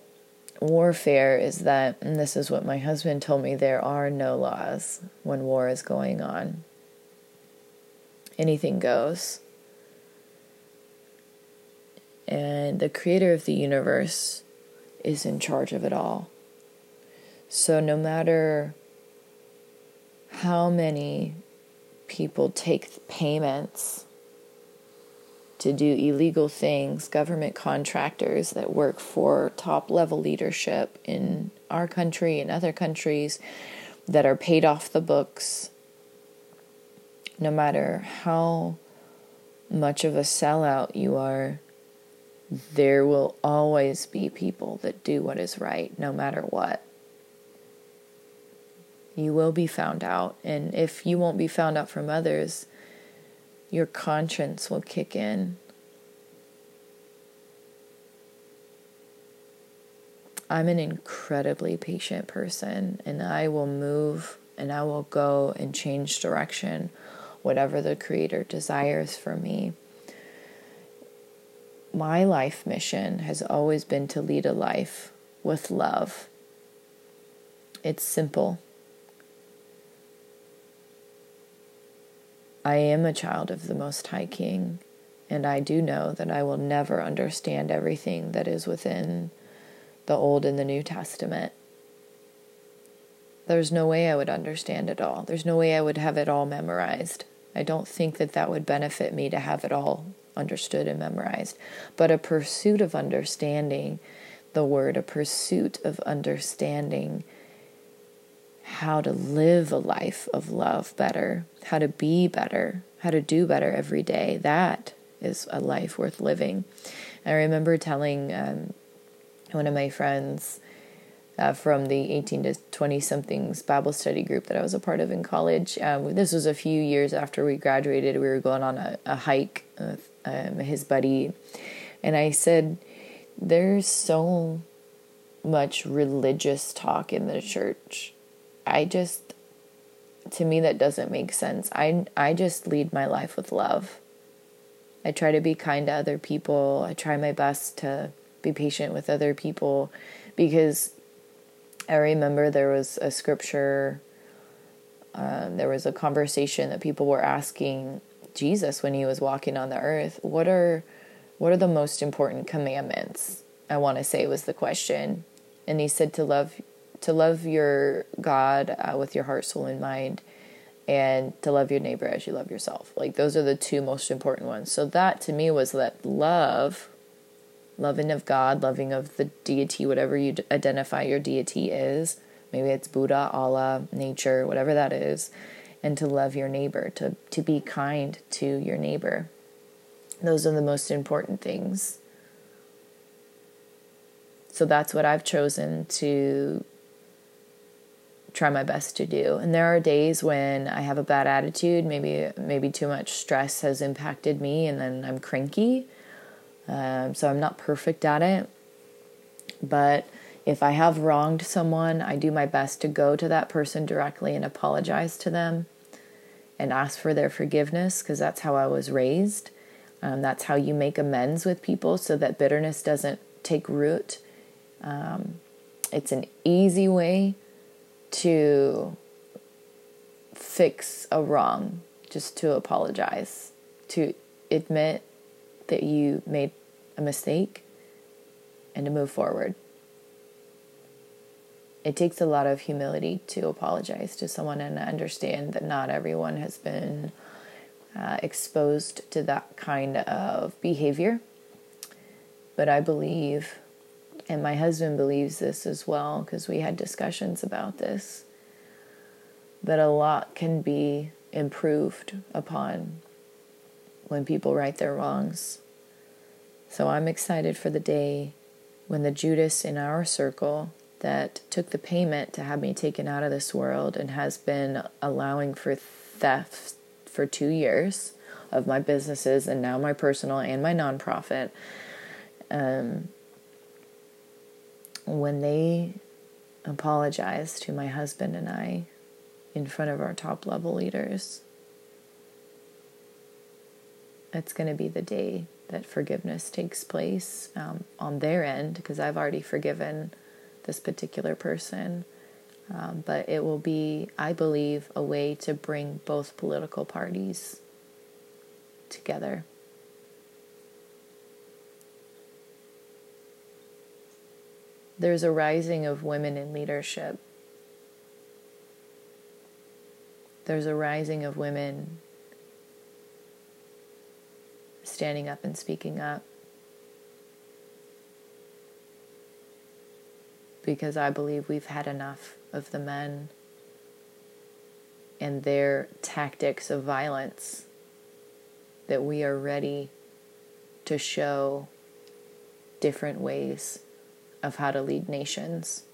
warfare is that, and this is what my husband told me, there are no laws when war is going on. Anything goes. And the creator of the universe is in charge of it all. So no matter how many people take payments to do illegal things, government contractors that work for top level leadership in our country and other countries that are paid off the books, no matter how much of a sellout you are, there will always be people that do what is right, no matter what. You will be found out, and if you won't be found out from others, your conscience will kick in. I'm an incredibly patient person, and I will move and I will go and change direction, whatever the Creator desires for me. My life mission has always been to lead a life with love. It's simple. I am a child of the Most High King, and I do know that I will never understand everything that is within the Old and the New Testament. There's no way I would understand it all. There's no way I would have it all memorized. I don't think that that would benefit me to have it all understood and memorized. But a pursuit of understanding the word, a pursuit of understanding how to live a life of love better, how to be better, how to do better every day. That is a life worth living. I remember telling um, one of my friends uh, from the 18 to 20 somethings Bible study group that I was a part of in college. Um, this was a few years after we graduated. We were going on a, a hike with um, his buddy, and I said, There's so much religious talk in the church. I just, to me, that doesn't make sense. I, I just lead my life with love. I try to be kind to other people. I try my best to be patient with other people because I remember there was a scripture, um, there was a conversation that people were asking Jesus when he was walking on the earth. What are what are the most important commandments? I want to say was the question, and he said to love to love your God uh, with your heart, soul, and mind, and to love your neighbor as you love yourself. Like those are the two most important ones. So that to me was that love loving of God, loving of the deity, whatever you identify your deity is. Maybe it's Buddha, Allah, nature, whatever that is. And to love your neighbor, to, to be kind to your neighbor. Those are the most important things. So that's what I've chosen to try my best to do. And there are days when I have a bad attitude, maybe maybe too much stress has impacted me and then I'm cranky um, so I'm not perfect at it. But if I have wronged someone, I do my best to go to that person directly and apologize to them and ask for their forgiveness because that's how I was raised. Um, that's how you make amends with people so that bitterness doesn't take root. Um, it's an easy way to fix a wrong, just to apologize, to admit that you made a mistake and to move forward. It takes a lot of humility to apologize to someone and understand that not everyone has been uh, exposed to that kind of behavior. But I believe, and my husband believes this as well, because we had discussions about this, that a lot can be improved upon when people right their wrongs. So I'm excited for the day when the Judas in our circle that took the payment to have me taken out of this world and has been allowing for theft for two years of my businesses and now my personal and my nonprofit. Um, when they apologized to my husband and I in front of our top level leaders, it's going to be the day that forgiveness takes place um, on their end because I've already forgiven this particular person. Um, but it will be, I believe, a way to bring both political parties together. There's a rising of women in leadership. There's a rising of women standing up and speaking up. Because I believe we've had enough of the men and their tactics of violence that we are ready to show different ways of how to lead nations.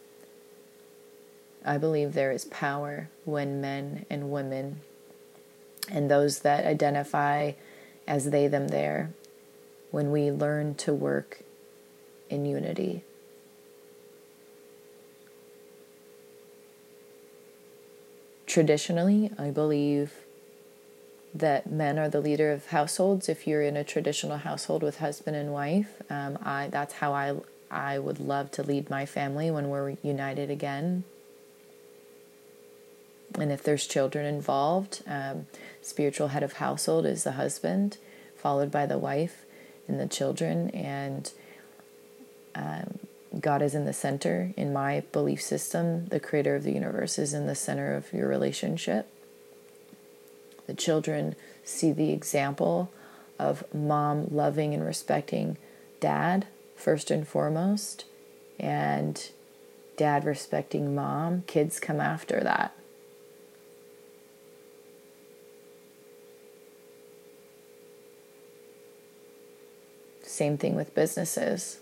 I believe there is power when men and women and those that identify as they, them, there, when we learn to work in unity. Traditionally, I believe that men are the leader of households. If you're in a traditional household with husband and wife, um, I that's how I I would love to lead my family when we're united again. And if there's children involved, um, spiritual head of household is the husband, followed by the wife and the children. And um, God is in the center. In my belief system, the creator of the universe is in the center of your relationship. The children see the example of mom loving and respecting dad first and foremost, and dad respecting mom. Kids come after that. Same thing with businesses.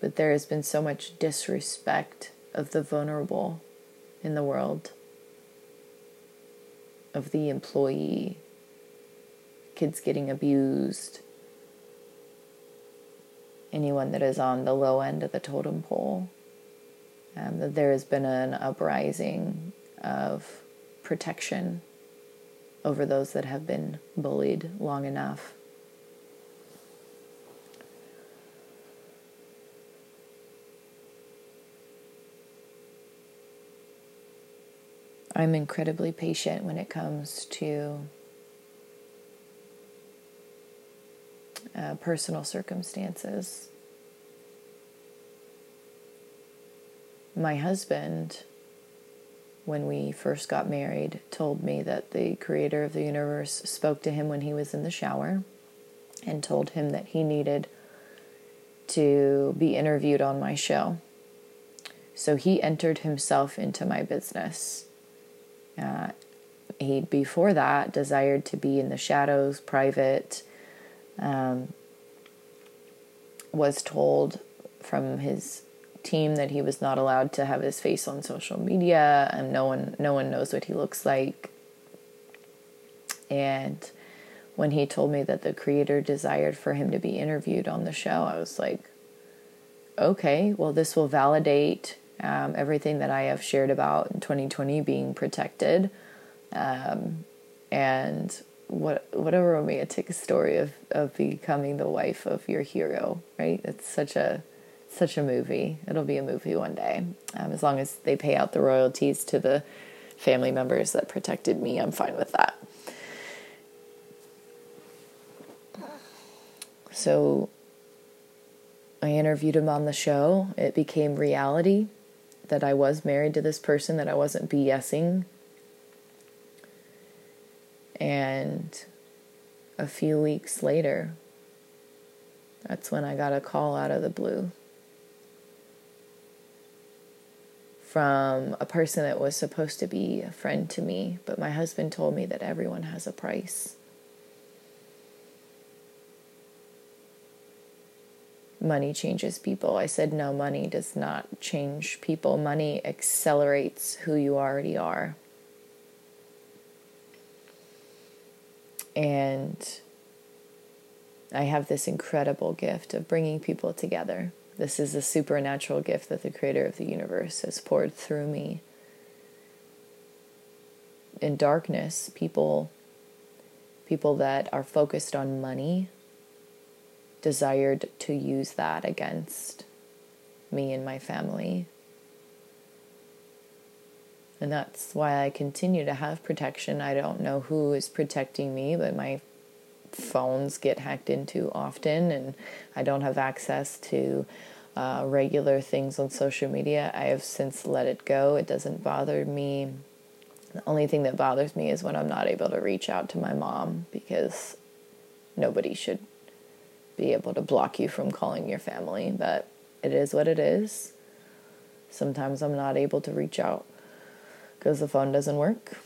But there has been so much disrespect of the vulnerable in the world, of the employee, kids getting abused, anyone that is on the low end of the totem pole. Um, that there has been an uprising of protection over those that have been bullied long enough. I'm incredibly patient when it comes to uh, personal circumstances. My husband, when we first got married, told me that the creator of the universe spoke to him when he was in the shower and told him that he needed to be interviewed on my show. So he entered himself into my business. Uh, he, before that, desired to be in the shadows, private. Um, was told from his team that he was not allowed to have his face on social media, and no one, no one knows what he looks like. And when he told me that the creator desired for him to be interviewed on the show, I was like, okay, well, this will validate um, everything that I have shared about in 2020 being protected. Um, and what what a romantic story of, of becoming the wife of your hero, right? It's such a such a movie. It'll be a movie one day. Um, as long as they pay out the royalties to the family members that protected me, I'm fine with that. So I interviewed him on the show. It became reality that I was married to this person, that I wasn't BSing. And a few weeks later, that's when I got a call out of the blue from a person that was supposed to be a friend to me, but my husband told me that everyone has a price. money changes people. I said, no, money does not change people. Money accelerates who you already are. And I have this incredible gift of bringing people together. This is a supernatural gift that the creator of the universe has poured through me. In darkness, people people that are focused on money desired to use that against me and my family. And that's why I continue to have protection. I don't know who is protecting me, but my phones get hacked into often, and I don't have access to uh, regular things on social media. I have since let it go. It doesn't bother me. The only thing that bothers me is when I'm not able to reach out to my mom because nobody should be able to block you from calling your family, but it is what it is. Sometimes I'm not able to reach out because the phone doesn't work.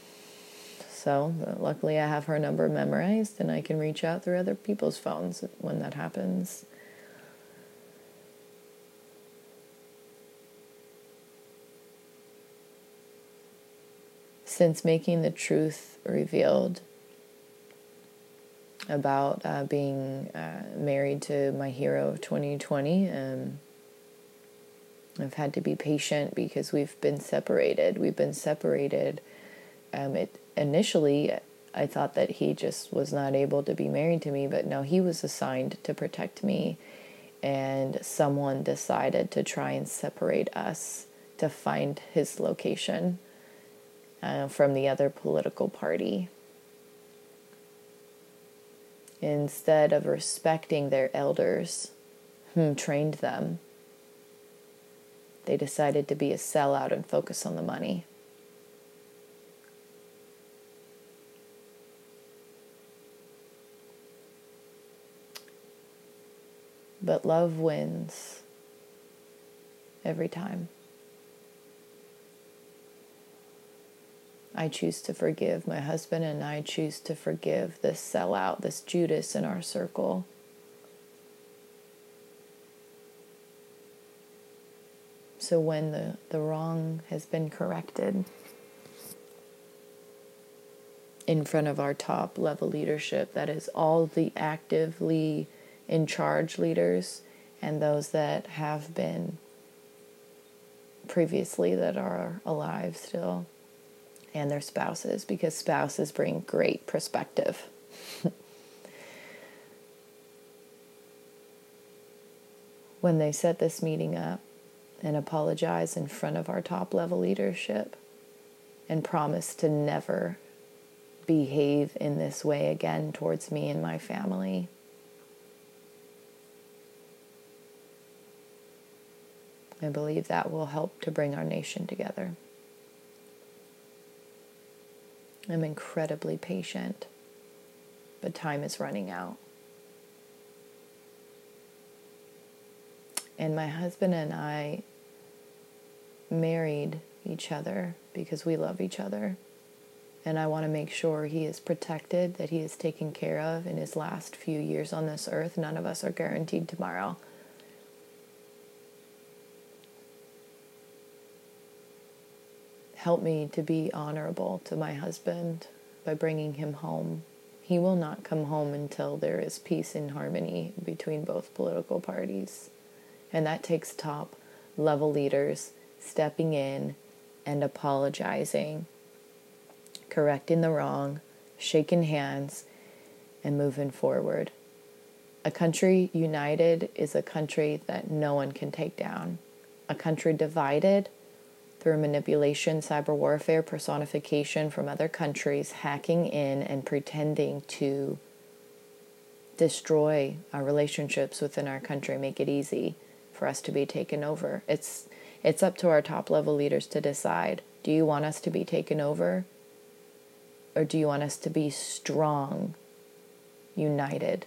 So, luckily, I have her number memorized and I can reach out through other people's phones when that happens. Since making the truth revealed, about uh, being uh, married to my hero of 2020. Um, I've had to be patient because we've been separated. We've been separated. Um, it initially, I thought that he just was not able to be married to me, but no, he was assigned to protect me, and someone decided to try and separate us to find his location. uh, from the other political party. Instead of respecting their elders whom trained them, they decided to be a sellout and focus on the money. But love wins every time. I choose to forgive my husband and I choose to forgive this sellout, this Judas in our circle. So when the, the wrong has been corrected in front of our top level leadership, that is all the actively in charge leaders and those that have been previously that are alive still and their spouses because spouses bring great perspective. when they set this meeting up and apologize in front of our top level leadership and promise to never behave in this way again towards me and my family. I believe that will help to bring our nation together. I'm incredibly patient, but time is running out. And my husband and I married each other because we love each other. And I want to make sure he is protected, that he is taken care of in his last few years on this earth. None of us are guaranteed tomorrow. Help me to be honorable to my husband by bringing him home. He will not come home until there is peace and harmony between both political parties. And that takes top level leaders stepping in and apologizing, correcting the wrong, shaking hands, and moving forward. A country united is a country that no one can take down. A country divided through manipulation, cyber warfare, personification from other countries, hacking in and pretending to destroy our relationships within our country, make it easy for us to be taken over. It's it's up to our top level leaders to decide. Do you want us to be taken over? Or do you want us to be strong, united?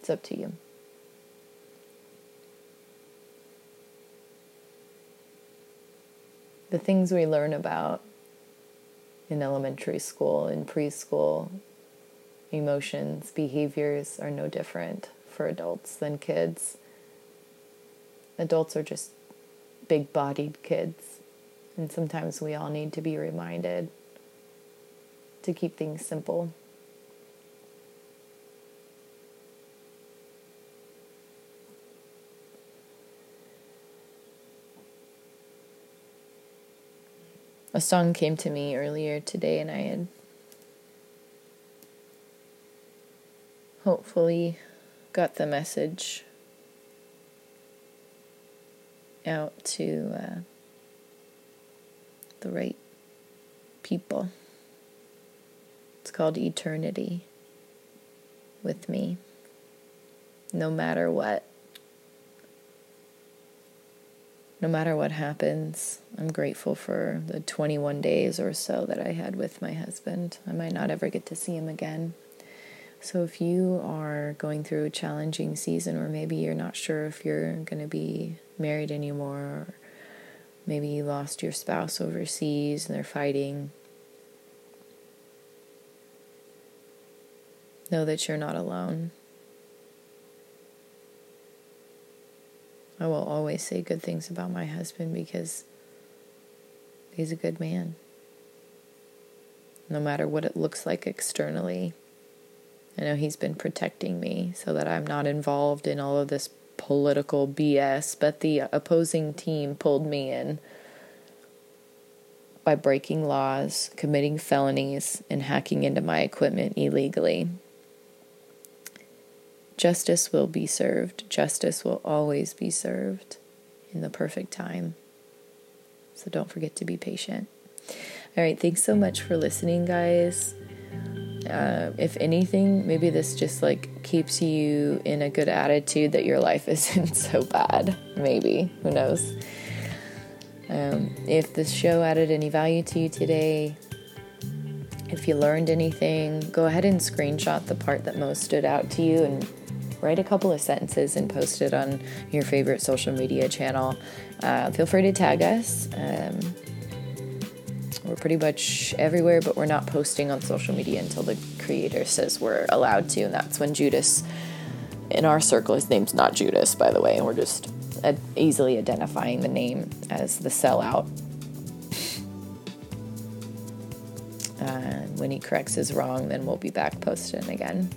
It's up to you. the things we learn about in elementary school, in preschool, emotions, behaviors are no different for adults than kids. Adults are just big bodied kids, and sometimes we all need to be reminded to keep things simple. a song came to me earlier today, and I had hopefully got the message out to uh, the right people. It's called Eternity with me. No matter what. no matter what happens, I'm grateful for the 21 days or so that I had with my husband. I might not ever get to see him again. So, if you are going through a challenging season, or maybe you're not sure if you're going to be married anymore, or maybe you lost your spouse overseas and they're fighting, know that you're not alone. I will always say good things about my husband because he's a good man. No matter what it looks like externally. I know he's been protecting me so that I'm not involved in all of this political BS, but the opposing team pulled me in by breaking laws, committing felonies, and hacking into my equipment illegally. Justice will be served. Justice will always be served in the perfect time. So don't forget to be patient. All right, thanks so much for listening, guys. Uh, if anything, maybe this just like keeps you in a good attitude that your life isn't so bad. Maybe. Who knows? Um, if this show added any value to you today, if you learned anything, go ahead and screenshot the part that most stood out to you and write a couple of sentences and post it on your favorite social media channel. Uh, feel free to tag us. Um, we're pretty much everywhere, but we're not posting on social media until the creator says we're allowed to, and that's when Judas, in our circle, his name's not Judas, by the way, and we're just easily identifying the name as the sellout. Uh, when he corrects his wrong, then we'll be back posting again.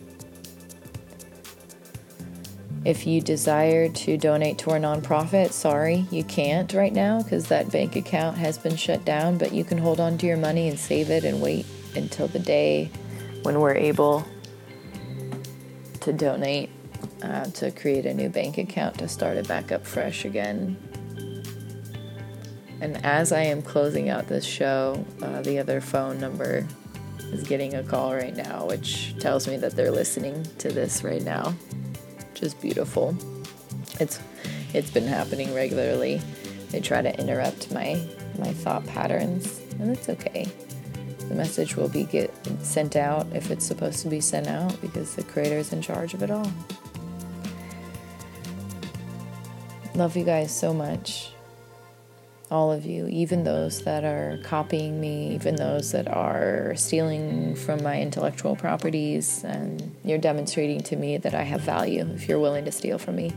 If you desire to donate to our nonprofit, sorry, you can't right now because that bank account has been shut down, but you can hold on to your money and save it and wait until the day when we're able to donate uh, to create a new bank account to start it back up fresh again. And as I am closing out this show, uh, the other phone number is getting a call right now, which tells me that they're listening to this right now is beautiful. It's it's been happening regularly. They try to interrupt my my thought patterns, and it's okay. The message will be get sent out if it's supposed to be sent out because the creator is in charge of it all. Love you guys so much all of you, even those that are copying me, even those that are stealing from my intellectual properties, and you're demonstrating to me that I have value if you're willing to steal from me.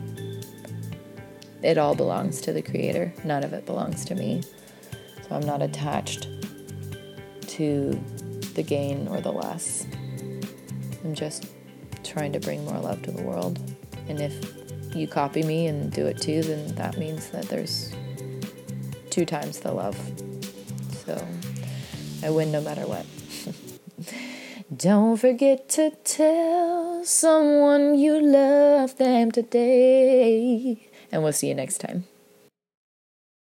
It all belongs to the Creator, none of it belongs to me. So I'm not attached to the gain or the loss. I'm just trying to bring more love to the world. And if you copy me and do it too, then that means that there's two times the love. So I win no matter what. Don't forget to tell someone you love them today. And we'll see you next time.